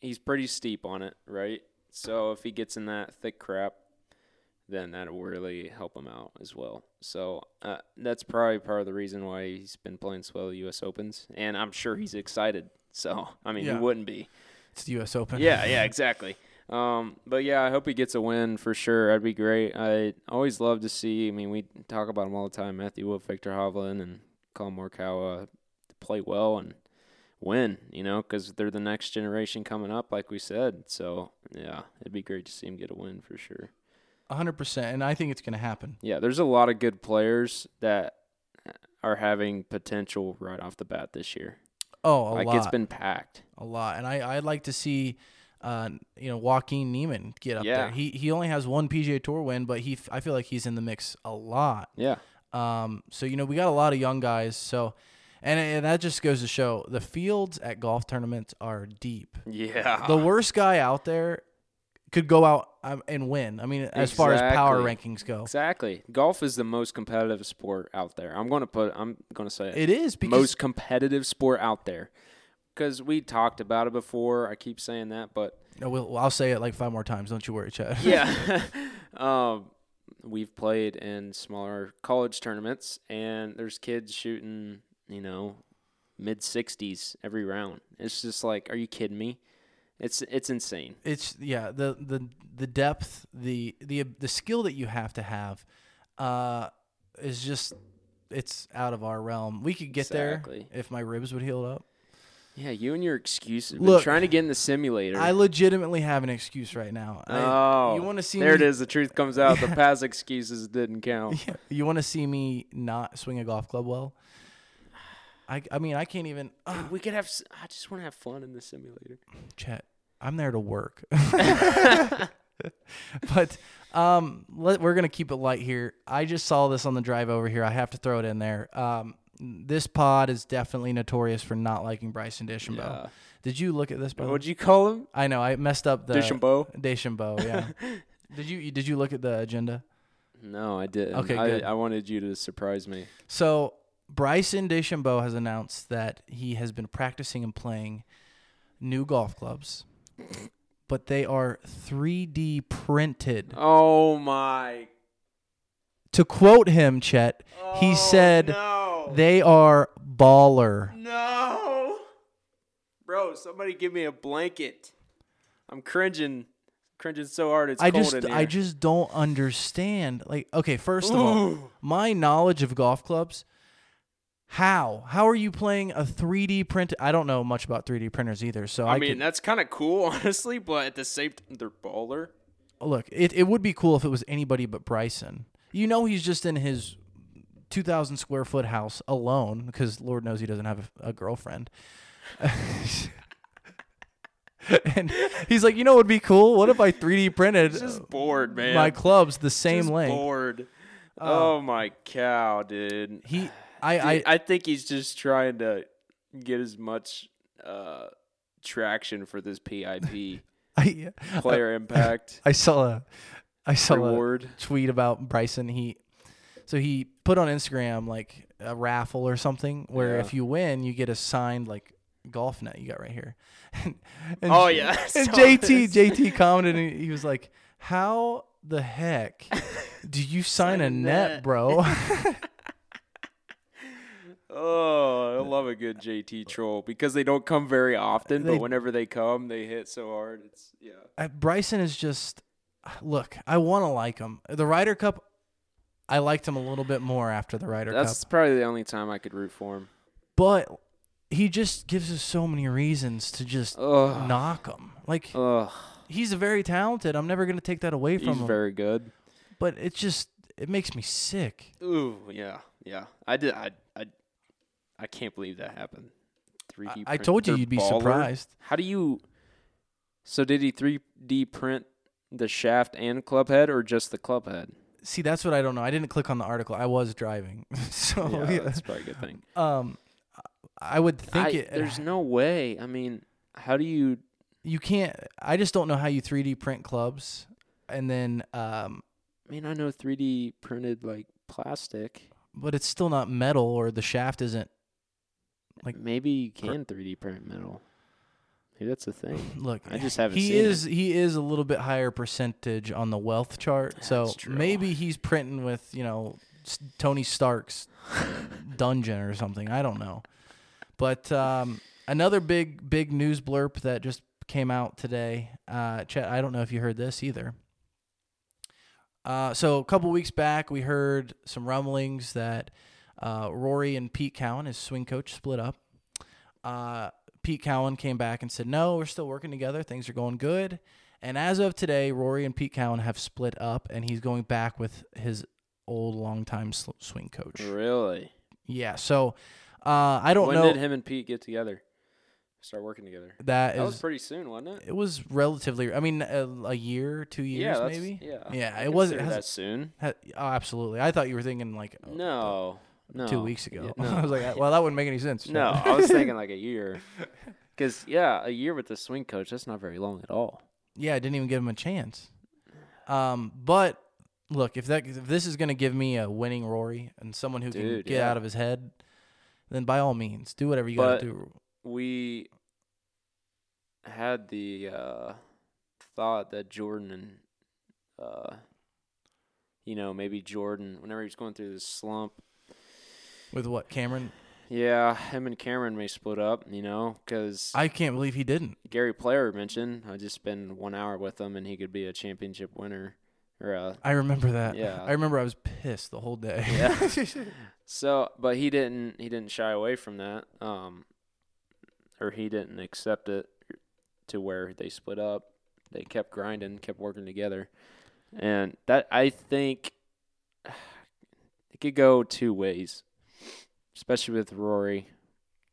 he's pretty steep on it, right? So if he gets in that thick crap, then that'll really help him out as well. So uh, that's probably part of the reason why he's been playing so well at U.S. Opens, and I'm sure he's excited. So I mean, Yeah. he wouldn't be. It's the U.S. Open. Yeah, yeah, exactly. Um, but yeah, I hope he gets a win for sure. That'd be great. I always love to see. I mean, we talk about him all the time. Matthew Wolff, Viktor Hovland, and Collin Morikawa play well and win. You know, because they're the next generation coming up, like we said. So yeah, it'd be great to see him get a win for sure. Hundred percent. And I think it's going to happen. Yeah, there's a lot of good players that are having potential right off the bat this year. Oh, a like lot. it's been packed. a lot. And I I'd like to see. Uh, you know, Joaquin Niemann get up Yeah. there. He he only has one PGA Tour win, but he f- I feel like he's in the mix a lot. Yeah. Um, so you know we got a lot of young guys. So, and, and that just goes to show the fields at golf tournaments are deep. Yeah. The worst guy out there could go out um, and win. I mean, as far as power rankings go, Exactly. Golf is the most competitive sport out there. I'm going to put I'm going to say it. it is because most competitive sport out there. Cuz we talked about it before. I keep saying that, but No, we'll, I'll say it like five more times. Don't you worry, Chad. yeah. um we've played in smaller college tournaments and there's kids shooting, you know, mid 60s every round. It's just like, are you kidding me? It's it's insane. it's yeah the the the depth the the the skill that you have to have uh is just it's out of our realm we could get Exactly. there if my ribs would heal up Yeah, you and your excuses. Been Look, trying to get in the simulator. i legitimately have an excuse right now I, oh, you want to see There me, it is. The truth comes out. The past excuses didn't count. Yeah, you want to see me not swing a golf club well i i mean i can't even uh, we could have. I just want to have fun in the simulator. chat i'm there to work but um let, we're gonna keep it light here i just saw this on the drive over here i have to throw it in there um this pod is definitely notorious for not liking Bryson DeChambeau. Yeah. Did you look at this? By? What'd you call him? I know I messed up the DeChambeau? DeChambeau, yeah. did you did you look at the agenda? No, I didn't. Okay, I, good. I wanted you to surprise me. So Bryson DeChambeau has announced that he has been practicing and playing new golf clubs, but they are 3D printed. Oh my! To quote him, Chet, he oh, said Oh, no, they are baller. no, bro. Somebody give me a blanket. I'm cringing, cringing so hard it's I cold just in here. I just don't understand. Like, okay, first of all, my knowledge of golf clubs. How? How are you playing a 3D print? I don't know much about 3D printers either. So I, I mean, could, that's kind of cool, honestly. But at the same time, they're baller. look, it, it would be cool if it was anybody but Bryson. You know, he's just in his 2,000 square foot house alone because Lord knows he doesn't have a, a girlfriend. and he's like, you know, what would be cool. What if I 3D printed just bored, man. my clubs the same Just length? Bored. Um, oh my cow, dude. He, I, I, I think he's just trying to get as much uh, traction for this PIP I, player impact I saw a, I saw a tweet about Bryson. He, so he put on Instagram like a raffle or something where Yeah. if you win, you get a signed like golf net you got right here. and, and Oh yeah, And JT. JT commented and he was like, "How the heck do you sign a Sign a net, net." bro?" Oh, I love a good JT troll because they don't come very often, They- but whenever they come, they hit so hard. It's yeah. Uh, Bryson is just look. I want to like him. The Ryder Cup, I liked him a little bit more after the Ryder That's Cup, That's probably the only time I could root for him. but he just gives us so many reasons to just Ugh. knock him. Like Ugh. he's very talented. I'm never gonna take that away from He's him. very good. but it just it makes me sick. Ooh, yeah, yeah. I did. I, I, I can't believe that happened. 3D. I, I told you you'd be baller? surprised. How do you? So did he 3D print the shaft and club head, or just the club head? See, that's what I don't know. I didn't click on the article. I was driving, so yeah, yeah. that's probably a good thing. Um, I would think I, it. there's no way. I mean, how do you? you can't. I just don't know how you 3D print clubs, and then um, I mean, I know 3D printed like plastic. but it's still not metal, or the shaft isn't. Like- maybe you can 3D print metal. Maybe that's the thing. Look, I just haven't he seen is he is a little bit higher percentage on the wealth chart, so true. maybe he's printing with you know Tony Stark's dungeon or something. I don't know, but um, another big big news blurb that just came out today. Uh, Chet, I don't know if you heard this either. Uh, so a couple weeks back, we heard some rumblings that uh, Rory and Pete Cowan, his swing coach, split up. Uh, Pete Cowan came back and said, "No, we're still working together. Things are going good." And as of today, Rory and Pete Cowan have split up, and he's going back with his old longtime sl- swing coach. Really? Yeah. So uh, I don't when know. When did him and Pete get together? Start working together. that That was pretty soon, wasn't it? It was relatively. I mean, a, a year, two years, yeah, maybe. Yeah, Yeah, I it wasn't that soon. Ha- Oh, absolutely. I thought you were thinking like uh, No, no. two weeks ago. Yeah, I was like, well, that wouldn't make any sense. no, I was thinking like a year. Because yeah, a year with the swing coach, that's not very long at all. yeah, I didn't even give him a chance. Um, but look, if that if this is gonna give me a winning Rory and someone who can get yeah. out of his head, then by all means, do whatever you But- gotta do. We had the uh, thought that Jordan and uh, you know maybe Jordan, whenever he's going through this slump, With what Cameron? yeah, him and Cameron may split up. You know, because I can't believe he didn't. Gary Player mentioned I just spend one hour with him and he could be a championship winner or a I remember that. Yeah. I remember I was pissed the whole day. Yeah. So, but he didn't. He didn't shy away from that, um, or he didn't accept it to where they split up. They kept grinding, kept working together, and that I think it could go two ways, especially with Rory,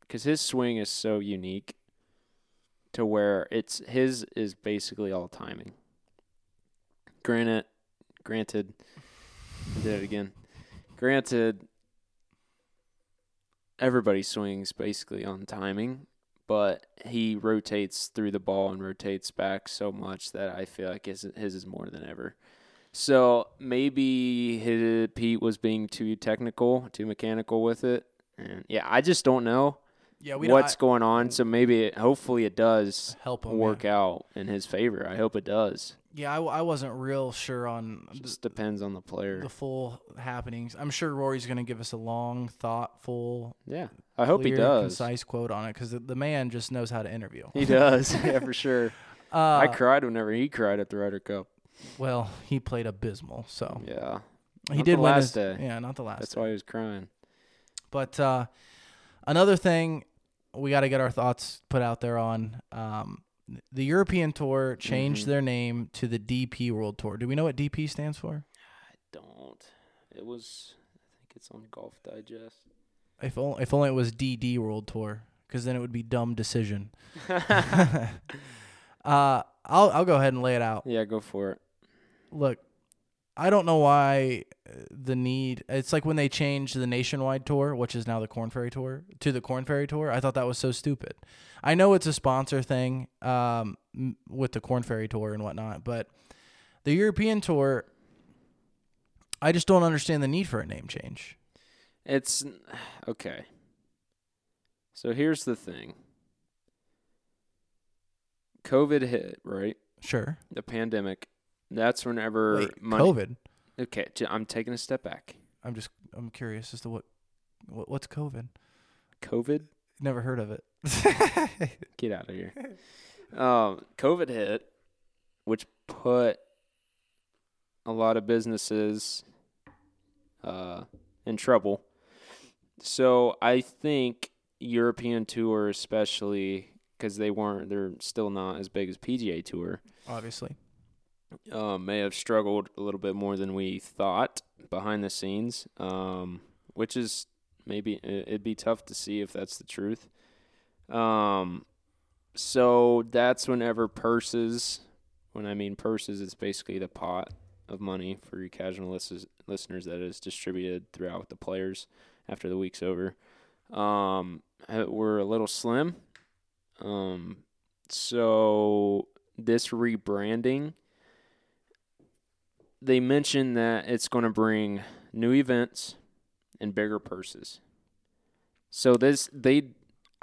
because his swing is so unique to where it's his is basically all timing. Granted, granted, I did it again. Granted, everybody swings basically on timing, but he rotates through the ball and rotates back so much that I feel like his, his is more than ever. So maybe his, Pete was being too technical, too mechanical with it. And yeah, I just don't know yeah, we what's going on. So maybe, it, hopefully, it does help him work yeah. out in his favor. I hope it does. Yeah, I, I wasn't real sure on It just depends on the player. the full happenings. I'm sure Rory's gonna give us a long, thoughtful, Yeah, I hope he does. concise quote on it because the, the man just knows how to interview. He does, yeah, for sure. Uh, I cried whenever he cried at the Ryder Cup. well, he played abysmal, so Yeah, he Not did the win last his, day. Yeah, not the last. that's day. why he was crying. But uh, another thing we got to get our thoughts put out there on. Um, the European Tour changed Mhm. their name to the DP World Tour. Do we know what DP stands for? I don't. It was. I think it's on Golf Digest. If only, if only it was DD World Tour, because then it would be dumb decision. Uh, I'll I'll go ahead and lay it out. Yeah, go for it. Look, I don't know why uh, the need. It's like when they changed the nationwide tour, which is now the Korn Ferry Tour, to the Korn Ferry Tour. I thought that was so stupid. I know it's a sponsor thing um, with the Korn Ferry Tour and whatnot, but the European Tour, I just don't understand the need for a name change. It's okay. So here's the thing. COVID hit, right? Sure. The pandemic. That's whenever Wait, money. COVID. Okay, I'm taking a step back. I'm just I'm curious as to what, what what's COVID. COVID, Never heard of it. get out of here. um, COVID hit, which put a lot of businesses uh, in trouble. So I think European Tour, especially because they weren't, they're still not as big as PGA Tour. Obviously. Um, may have struggled a little bit more than we thought behind the scenes, um, which is maybe it'd be tough to see if that's the truth. Um, so that's whenever purses, when I mean purses, it's basically the pot of money for you casual lis- listeners that is distributed throughout the players after the week's over. Um, uh, we're a little slim. Um, so this rebranding they mentioned that it's going to bring new events and bigger purses. So this they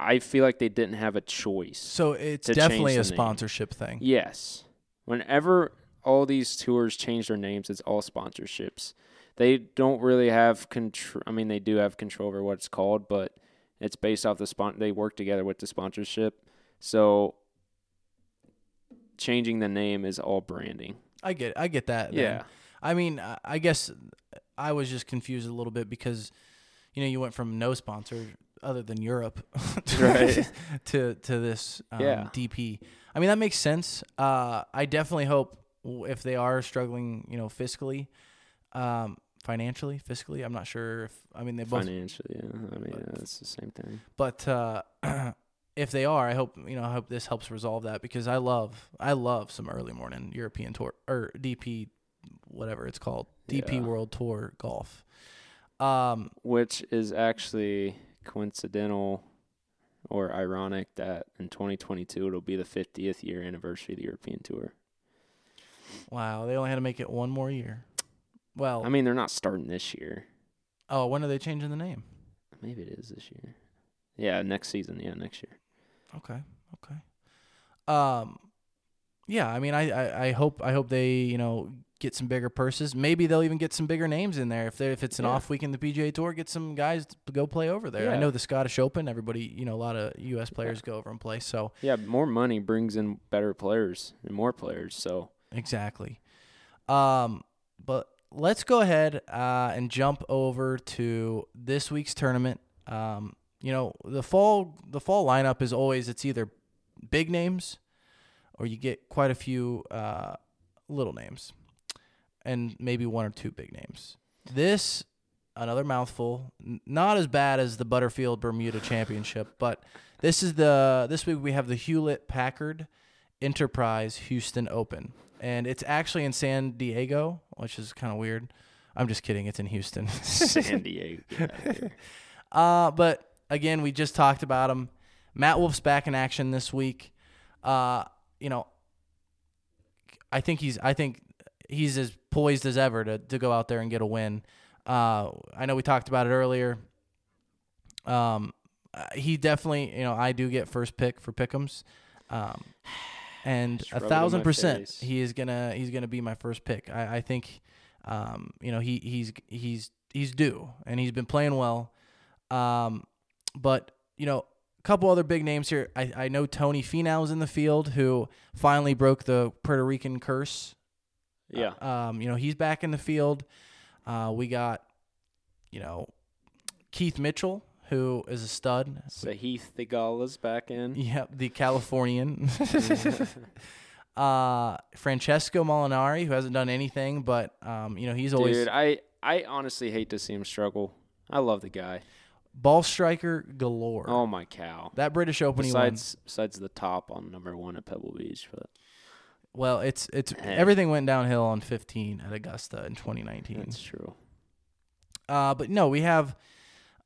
I feel like they didn't have a choice. So it's definitely a the name. sponsorship thing. Yes. Whenever all these tours change their names, it's all sponsorships. They don't really have control. I mean, they do have control over what it's called, but it's based off the spon. They work together with the sponsorship, so changing the name is all branding. I get I get that. then. Yeah. I mean, I- guess I was just confused a little bit because you know you went from no sponsor other than Europe to, Right. to to this um, Yeah. DP. I mean that makes sense. Uh, I definitely hope if they are struggling, you know, fiscally, um, financially, fiscally. I'm not sure if I mean they both Financially, yeah. I mean, yeah, it's the same thing. but uh, if they are, I hope you know. I hope this helps resolve that because I love, I love some early morning European tour or DP, whatever it's called, DP Yeah. World Tour golf. Um, Which is actually coincidental or ironic that in 2022 it'll be the 50th year anniversary of the European Tour. wow, they only had to make it one more year. Well, I mean, they're not starting this year. oh, when are they changing the name? Maybe it is this year. Yeah, next season. Yeah, next year. Okay, okay. Um, yeah, I mean, I, I, I hope I hope they you know get some bigger purses. Maybe they'll even get some bigger names in there if they if it's an Yeah. off week in the PGA Tour. Get some guys to go play over there. I know the Scottish Open. Everybody, you know, a lot of U.S. players go over and play. So Yeah, more money brings in better players and more players. So exactly. Um, but let's go ahead uh, and jump over to this week's tournament. Um, you know, the fall the fall lineup is always it's either big names or you get quite a few uh, little names and maybe one or two big names. This another mouthful, not as bad as the Butterfield Bermuda Championship, but this is the this week we have the Hewlett Packard Enterprise Houston Open, and it's actually in San Diego, which is kind of weird. I'm just kidding. It's in Houston. San Diego. Get out of here. Uh, but again, we just talked about him. Matt Wolff's back in action this week. Uh, you know, I think he's I think he's as poised as ever to to go out there and get a win. Uh, I know we talked about it earlier. Um, uh, he definitely, you know, I do get first pick for Pickums. Um, and a rub it in thousand percent, he is gonna he's gonna be my first pick. I, I think, um, you know, he he's he's he's due, and he's been playing well. Um, but you know, a couple other big names here. I, I know Tony Finau's in the field, who finally broke the Puerto Rican curse. Yeah. Um, you know, he's back in the field. Uh, we got, you know, Keith Mitchell, who is a stud. Sahith Theegala's back in. Yep, the Californian. uh, Francesco Molinari, who hasn't done anything, but um, you know, he's always Dude, I I honestly hate to see him struggle. I love the guy. Ball striker galore. Oh my cow! That British Open he won. Besides, besides the top on number one at Pebble Beach, but Well, it's it's Hey. everything went downhill on 15 at Augusta in 2019. that's true. Uh, but no, we have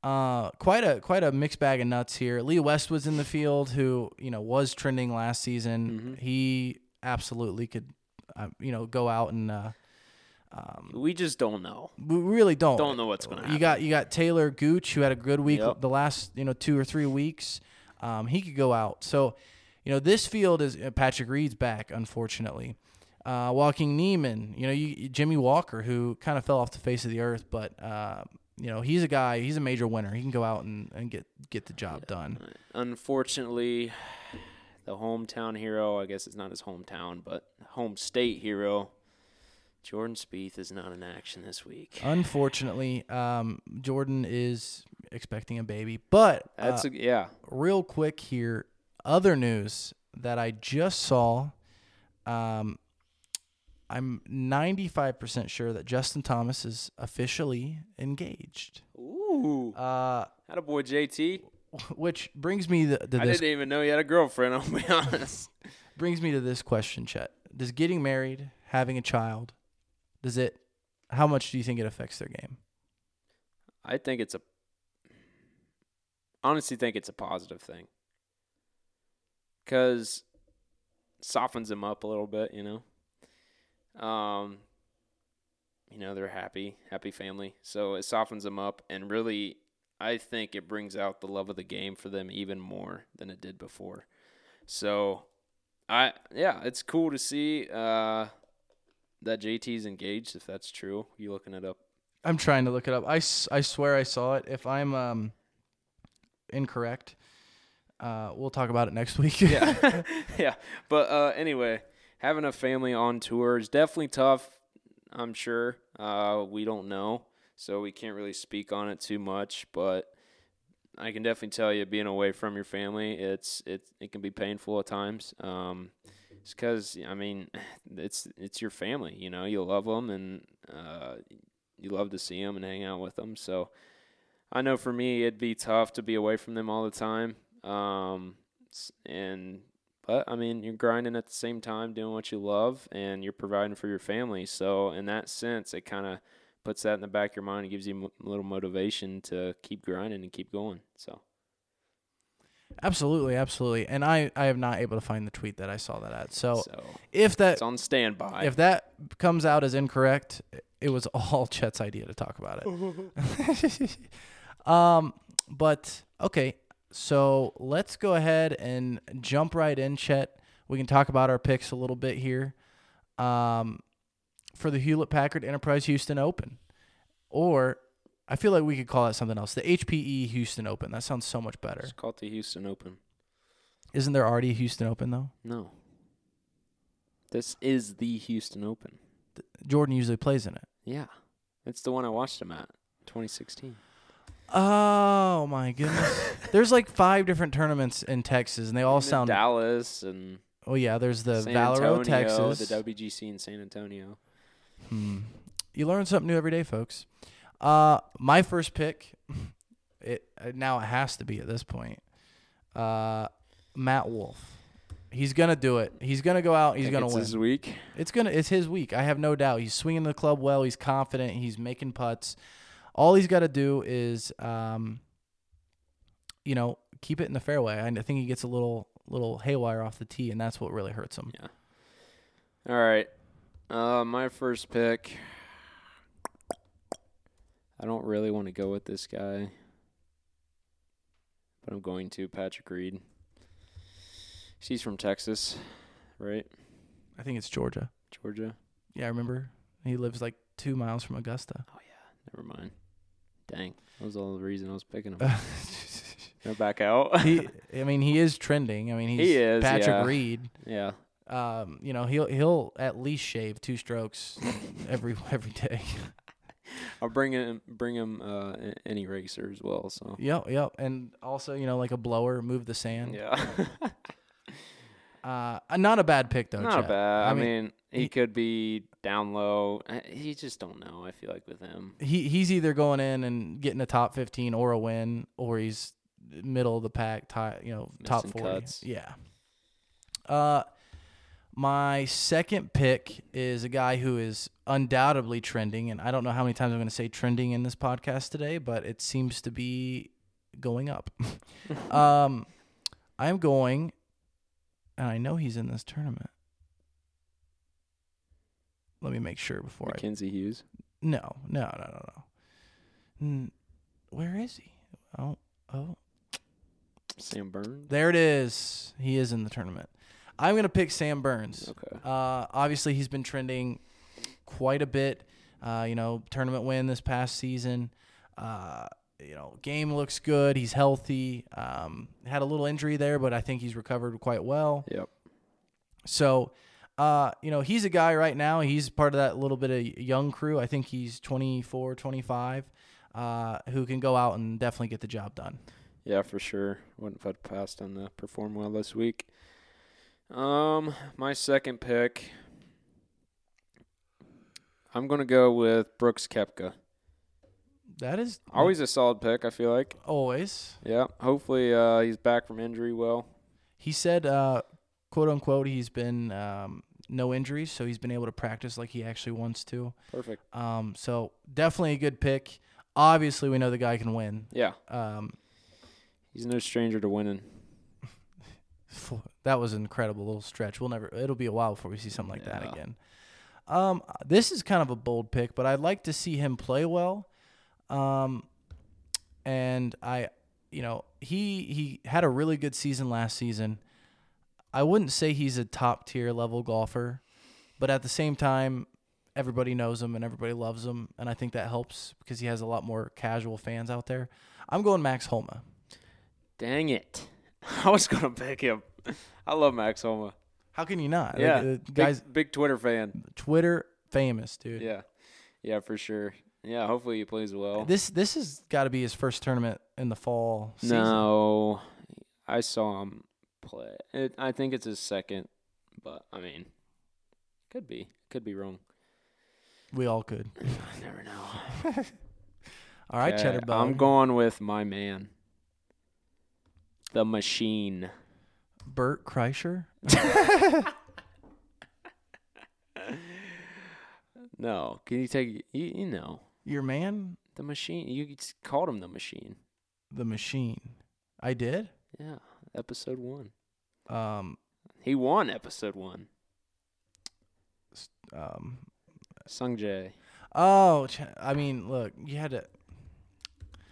uh, quite a quite a mixed bag of nuts here. Lee West was in the field, who you know was trending last season. Mhm. He absolutely could, uh, you know, go out and. Um, We just don't know. we really don't Don't know what's gonna happen. You got you got Taylor Gooch, who had a good week Yep. the last you know two or three weeks. Um, he could go out. So, you know, this field is uh, Patrick Reed's back, unfortunately. Uh, Joaquin Niemann, you know, you, Jimmy Walker, who kind of fell off the face of the earth, but uh, you know, he's a guy. He's a major winner. He can go out and, and get get the job done. Unfortunately, the hometown hero, I guess it's not his hometown, but home state hero, Jordan Spieth is not in action this week. Unfortunately, um, Jordan is expecting a baby, but uh, That's a, yeah. real quick here. Other news that I just saw. Um, I'm 95% sure that Justin Thomas is officially engaged. Ooh. Uh, Had a boy JT. which brings me to, to I this didn't even know you had a girlfriend. I'll be honest. brings me to this question, Chet. Does getting married, having a child, does it? How much do you think it affects their game? I think it's a. Honestly, think it's a positive thing. Cause softens them up a little bit, you know. Um. You know they're happy, happy family, so it softens them up, and really, I think it brings out the love of the game for them even more than it did before. So, I yeah, it's cool to see uh, that JT's engaged. If that's true, you looking it up? I'm trying to look it up. I, I swear I saw it. If I'm um incorrect, uh, we'll talk about it next week. yeah, yeah. But uh, anyway, having a family on tour is definitely tough. I'm sure. Uh, we don't know, so we can't really speak on it too much. But I can definitely tell you, being away from your family, it's it it can be painful at times. Um, it's because I mean, it's it's your family. You know, you love them and uh, you love to see them and hang out with them. So. I know for me, it'd be tough to be away from them all the time. Um, and but I mean, you're grinding at the same time, doing what you love, and you're providing for your family. So in that sense, it kind of puts that in the back of your mind and gives you a little motivation to keep grinding and keep going. So absolutely, absolutely. And I I am not able to find the tweet that I saw that at. So so if that it's on standby. if that comes out as incorrect, it was all Chet's idea to talk about it. um, but okay, so let's go ahead and jump right in, Chet. We can talk about our picks a little bit here. Um, for the Hewlett Packard Enterprise Houston Open, or I feel like we could call it something else. The HPE Houston Open. That sounds so much better. It's called the Houston Open. Isn't there already a Houston Open though? No, this is the Houston Open. Jordan usually plays in it. Yeah, it's the one I watched him at, 2016. Oh my goodness. There's like five different tournaments in Texas and they all And then sound Dallas and Oh yeah, there's the San Valero, Antonio, Texas. the WGC in San Antonio. Hmm. You learn something new every day, folks. Uh my first pick it uh, now it has to be at this point. Uh Matt Wolff. He's going to do it. He's going to go out, he's going to it's win. This week, It's gonna. It's his week. I have no doubt. He's swinging the club well. He's confident. He's making putts. All he's got to do is, um, you know, keep it in the fairway. I think he gets a little little haywire off the tee, and that's what really hurts him. Yeah. All right. Uh, my first pick. I don't really want to go with this guy, but I'm going to Patrick Reed. He's from Texas, right? I think it's Georgia. Georgia. Yeah, I remember he lives like two miles from Augusta. Oh yeah, never mind. Dang, that was all the reason I was picking him. Gonna back out. he, I mean, he is trending. I mean, he's He is, Patrick yeah. Reed. yeah. Um, you know, he'll he'll at least shave two strokes every every day. I'll bring him bring him uh, a- any racer as well. So yep, yep. And also, you know, like a blower, move the sand. yeah, Uh, not a bad pick though. not Chet. bad. I, I mean, mean, he, he- could be down low. Uh, You just don't know. I feel like with him. he he's either going in and getting a top 15 or a win or he's middle of the pack tie you know top Missing 40 cuts. yeah uh my second pick is a guy who is undoubtedly trending and i don't know how many times i'm going to say trending in this podcast today but it seems to be going up um i'm going and i know he's in this tournament let me make sure before I Mackenzie Hughes. no, no, no, no, no. Where is he? Oh, oh, Sam Burns. there it is. He is in the tournament. I'm gonna pick Sam Burns. Okay. Uh, obviously he's been trending quite a bit. Uh, you know, tournament win this past season. Uh, you know, game looks good. He's healthy. Um, had a little injury there, but I think he's recovered quite well. Yep. So, uh, you know, he's a guy right now. He's part of that little bit of young crew. I think he's 24, 25, uh, who can go out and definitely get the job done. Yeah, for sure. Wouldn't have had passed on the perform well this week. Um, my second pick. I'm gonna go with Brooks Koepka. That is Always a solid pick. I feel like. always. Yeah. Hopefully, uh, he's back from injury well. He said, uh, quote unquote, he's been um, no injuries, so he's been able to practice like he actually wants to. Perfect. Um, so definitely a good pick. Obviously, we know the guy can win. Yeah. Um, He's no stranger to winning. that was an incredible little stretch. We'll never. It'll be a while before we see something like that again. Um, this is kind of a bold pick, but I'd like to see him play well. Um, and I, you know, he he had a really good season last season. I wouldn't say he's a top tier level golfer, but at the same time, everybody knows him and everybody loves him, and I think that helps because he has a lot more casual fans out there. I'm going Max Homa. Dang it! I was gonna pick him. I love Max Homa. How can you not? Yeah, Like, uh, guys, big, Twitter fan. Twitter famous, dude. Yeah, yeah, for sure. Yeah, hopefully he plays well. This this has got to be his first tournament in the fall season. No, I saw him play. It, I think it's his second, but I mean, could be, could be wrong. We all could. I never know. All right, Okay, Cheddar Bug. I'm going with my man, the machine. Bert Kreischer. No, can you take you, you know Your man, the machine? You called him the machine. the machine. I did. Yeah, episode one. Um, He won episode one. um. Sung Jae. Oh, Ch- I mean, look, you had to.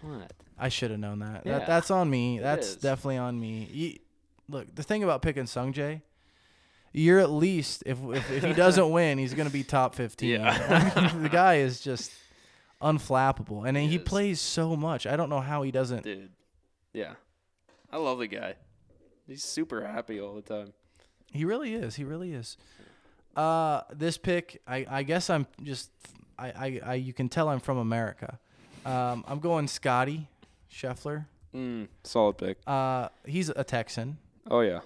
What? I should have known that. Yeah, that that's on me. That's is. definitely on me. You, look, the thing about picking Sungjae, you're at least if if, if he doesn't win, he's gonna be top fifteen. Yeah. the guy is just unflappable, and He he plays so much. I don't know how he doesn't. Dude. Yeah. I love the guy. He's super happy all the time. He really is. He really is. Uh, this pick, I, I guess I'm just, I, I, I, you can tell I'm from America. Um, I'm going Scotty Scheffler. Mm, solid pick. Uh, he's a Texan, Oh yeah.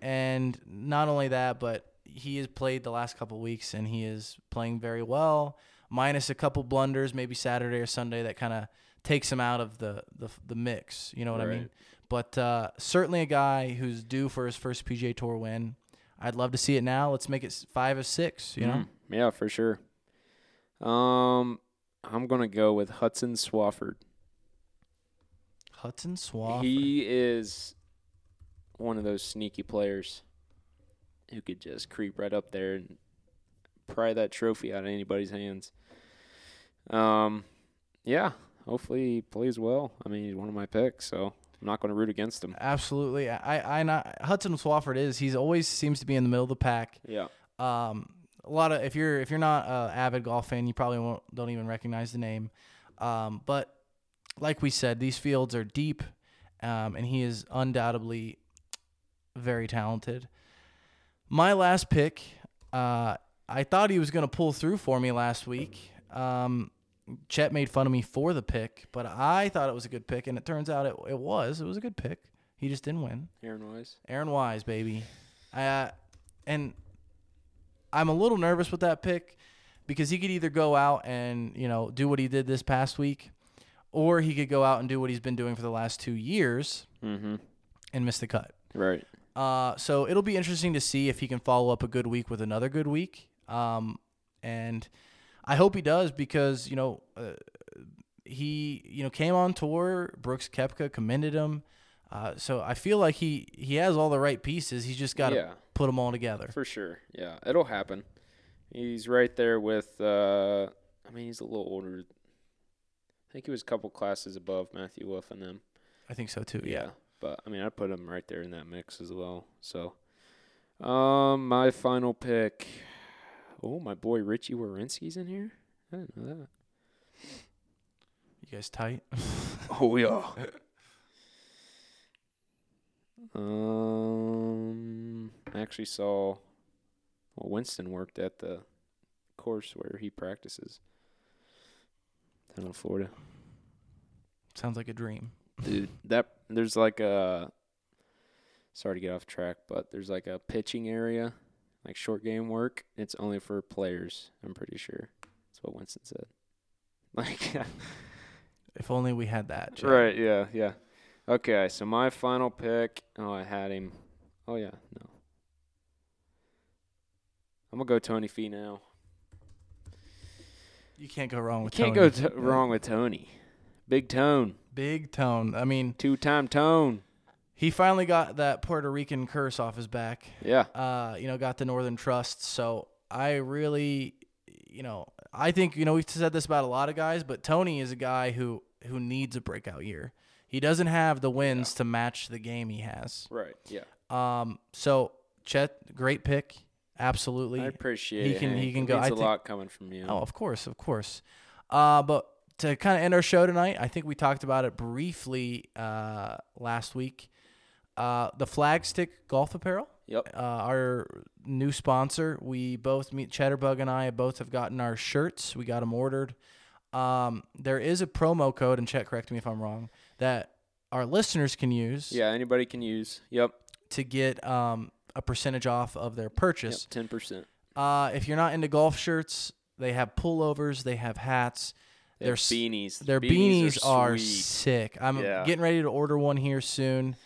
and not only that, but he has played the last couple weeks, and he is playing very well. Minus a couple blunders, maybe Saturday or Sunday, that kind of takes him out of the, the the mix. You know what I mean? But uh, certainly a guy who's due for his first PGA Tour win. I'd love to see it now. Let's make it five of six. You know, Mm, yeah, for sure. Um, I'm gonna go with Hudson Swafford. Hudson Swafford. He is one of those sneaky players who could just creep right up there and pry that trophy out of anybody's hands. Um, yeah, hopefully he plays well. I mean, he's one of my picks, so I'm not going to root against him. Absolutely. I, I, not Hudson Swafford is. He's always seems to be in the middle of the pack. Yeah, Um, a lot of if you're if you're not a avid golf fan, you probably won't don't even recognize the name. Um, but like we said, these fields are deep, um, and he is undoubtedly very talented. My last pick, uh, I thought he was going to pull through for me last week. Um, Chet made fun of me for the pick, but I thought it was a good pick, and it turns out it, it was. It was a good pick. He just didn't win. Aaron Wise. Aaron Wise, baby. Uh, and I'm a little nervous with that pick because he could either go out and you know do what he did this past week, or he could go out and do what he's been doing for the last two years Mm-hmm. and miss the cut. Right. Uh, so it'll be interesting to see if he can follow up a good week with another good week. Um, and I hope he does because you know uh, he you know came on tour. Brooks Koepka commended him. Uh, so I feel like he he has all the right pieces. He's just got to Yeah. put them all together. For sure. Yeah, it'll happen. He's right there with. Uh, I mean, he's a little older. I think he was a couple classes above Matthew Wolff and them. I think so too. Yeah. But I mean, I put him right there in that mix as well. So, um, my final pick. Oh, my boy Richy Werenski's in here. I didn't know that. You guys tight? Oh yeah. um, I actually saw. Well, Winston worked at the course where he practices down in Florida. Sounds like a dream. Dude, that there's like a. Sorry to get off track, but there's like a pitching area, like short game work. It's only for players. I'm pretty sure. That's what Winston said. Like. If only we had that. Chad. Right, yeah, yeah. Okay, so my final pick. Oh, I had him. Oh yeah, no. I'm gonna go Tony Finau. You can't go wrong with. You can't Tony. go t- wrong with Tony. Big Tone, Big tone. I mean, two-time Tone. he finally got that Puerto Rican curse off his back. Yeah, uh, you know, got the Northern Trust. So I really, you know, I think you know we've said this about a lot of guys, but Tony is a guy who who needs a breakout year. He doesn't have the wins to match the game he has. right. Yeah, Um, so Chet, great pick, absolutely. I appreciate he it. can- he Hank. can go- means I a think- lot coming from you. Oh, of course, of course. Uh, but to kind of end our show tonight, I think we talked about it briefly uh, last week. Uh, the Flagstick Golf Apparel, Yep. uh, our new sponsor. We both meet Chatterbug and I both have gotten our shirts. We got them ordered. Um, there is a promo code, and Chet, correct me if I'm wrong, that our listeners can use Yeah, anybody can use. Yep. to get um, a percentage off of their purchase. Yep. Ten percent. Uh, if you're not into golf shirts, they have pullovers, they have hats. Their beanies. Their beanies, are, sweet. sick. I'm Yeah. getting ready to order one here soon.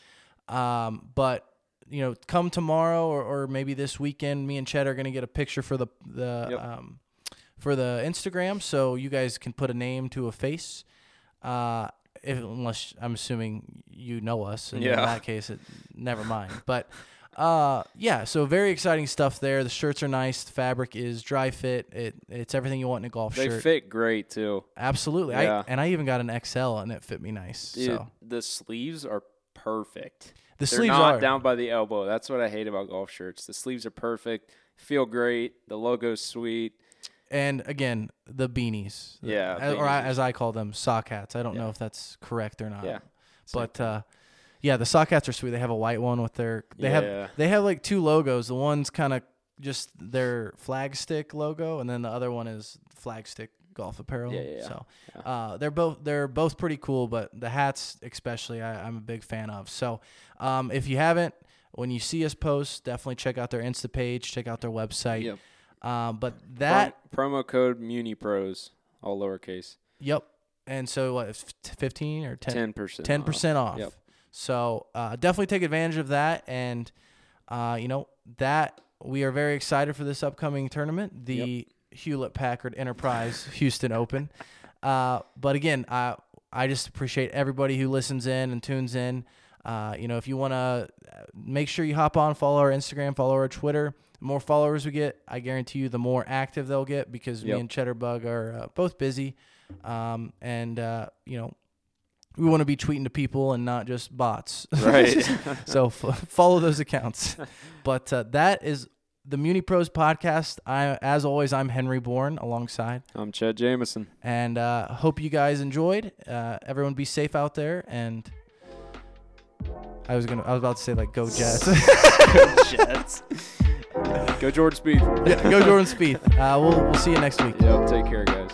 Um, but you know, come tomorrow or, or maybe this weekend, me and Chet are gonna get a picture for the the Yep. um, for the Instagram, so you guys can put a name to a face. Uh, if unless I'm assuming you know us, and in that case, it never mind. But uh, yeah, so very exciting stuff there. The shirts are nice. The fabric is dry fit. It it's everything you want in a golf They shirt. They fit great too. Absolutely. Yeah. I and I even got an XL and it fit me nice. Dude, so the sleeves are perfect. the They're sleeves not are down by the elbow. That's what I hate about golf shirts. The sleeves are perfect, feel great. The logo's sweet. and again the beanies. Yeah, As- or I, as I call them, sock hats. I don't know if that's correct or not. Yeah, But uh, yeah, the sock hats are sweet. They have a white one with their they Yeah. have they have like two logos. The one's kind of just their flag stick logo, and then the other one is flag stick golf apparel. Yeah, yeah, yeah. So Yeah. uh, they're both they're both pretty cool, but the hats especially I, I'm a big fan of. So um, if you haven't, when you see us post, definitely check out their Insta page, check out their website. Yep. Um, but that Prom- promo code MuniPros, all lowercase, yep. And so what, 15 or 10 ten percent. ten percent off. Yep. So uh, definitely take advantage of that, and uh, you know that we are very excited for this upcoming tournament, the Hewlett Packard Enterprise Houston Open. Uh, but again, I I just appreciate everybody who listens in and tunes in. Uh, you know, if you want to make sure you hop on, follow our Instagram, follow our Twitter. The more followers we get, I guarantee you, the more active they'll get because Yep. me and Cheddarbug are uh, both busy, um, and uh, you know, we want to be tweeting to people and not just bots. Right. so f- follow those accounts. But uh, that is the Muni Pros podcast. I, as always, I'm Henry Bourne alongside, I'm Chad Jameson. and uh, hope you guys enjoyed. Uh, everyone, be safe out there. And I was gonna, I was about to say like, go Jets. Go Jets. Go Jordan Spieth. yeah, go Jordan Spieth. Uh, we'll we'll see you next week. Yep. Take care, guys.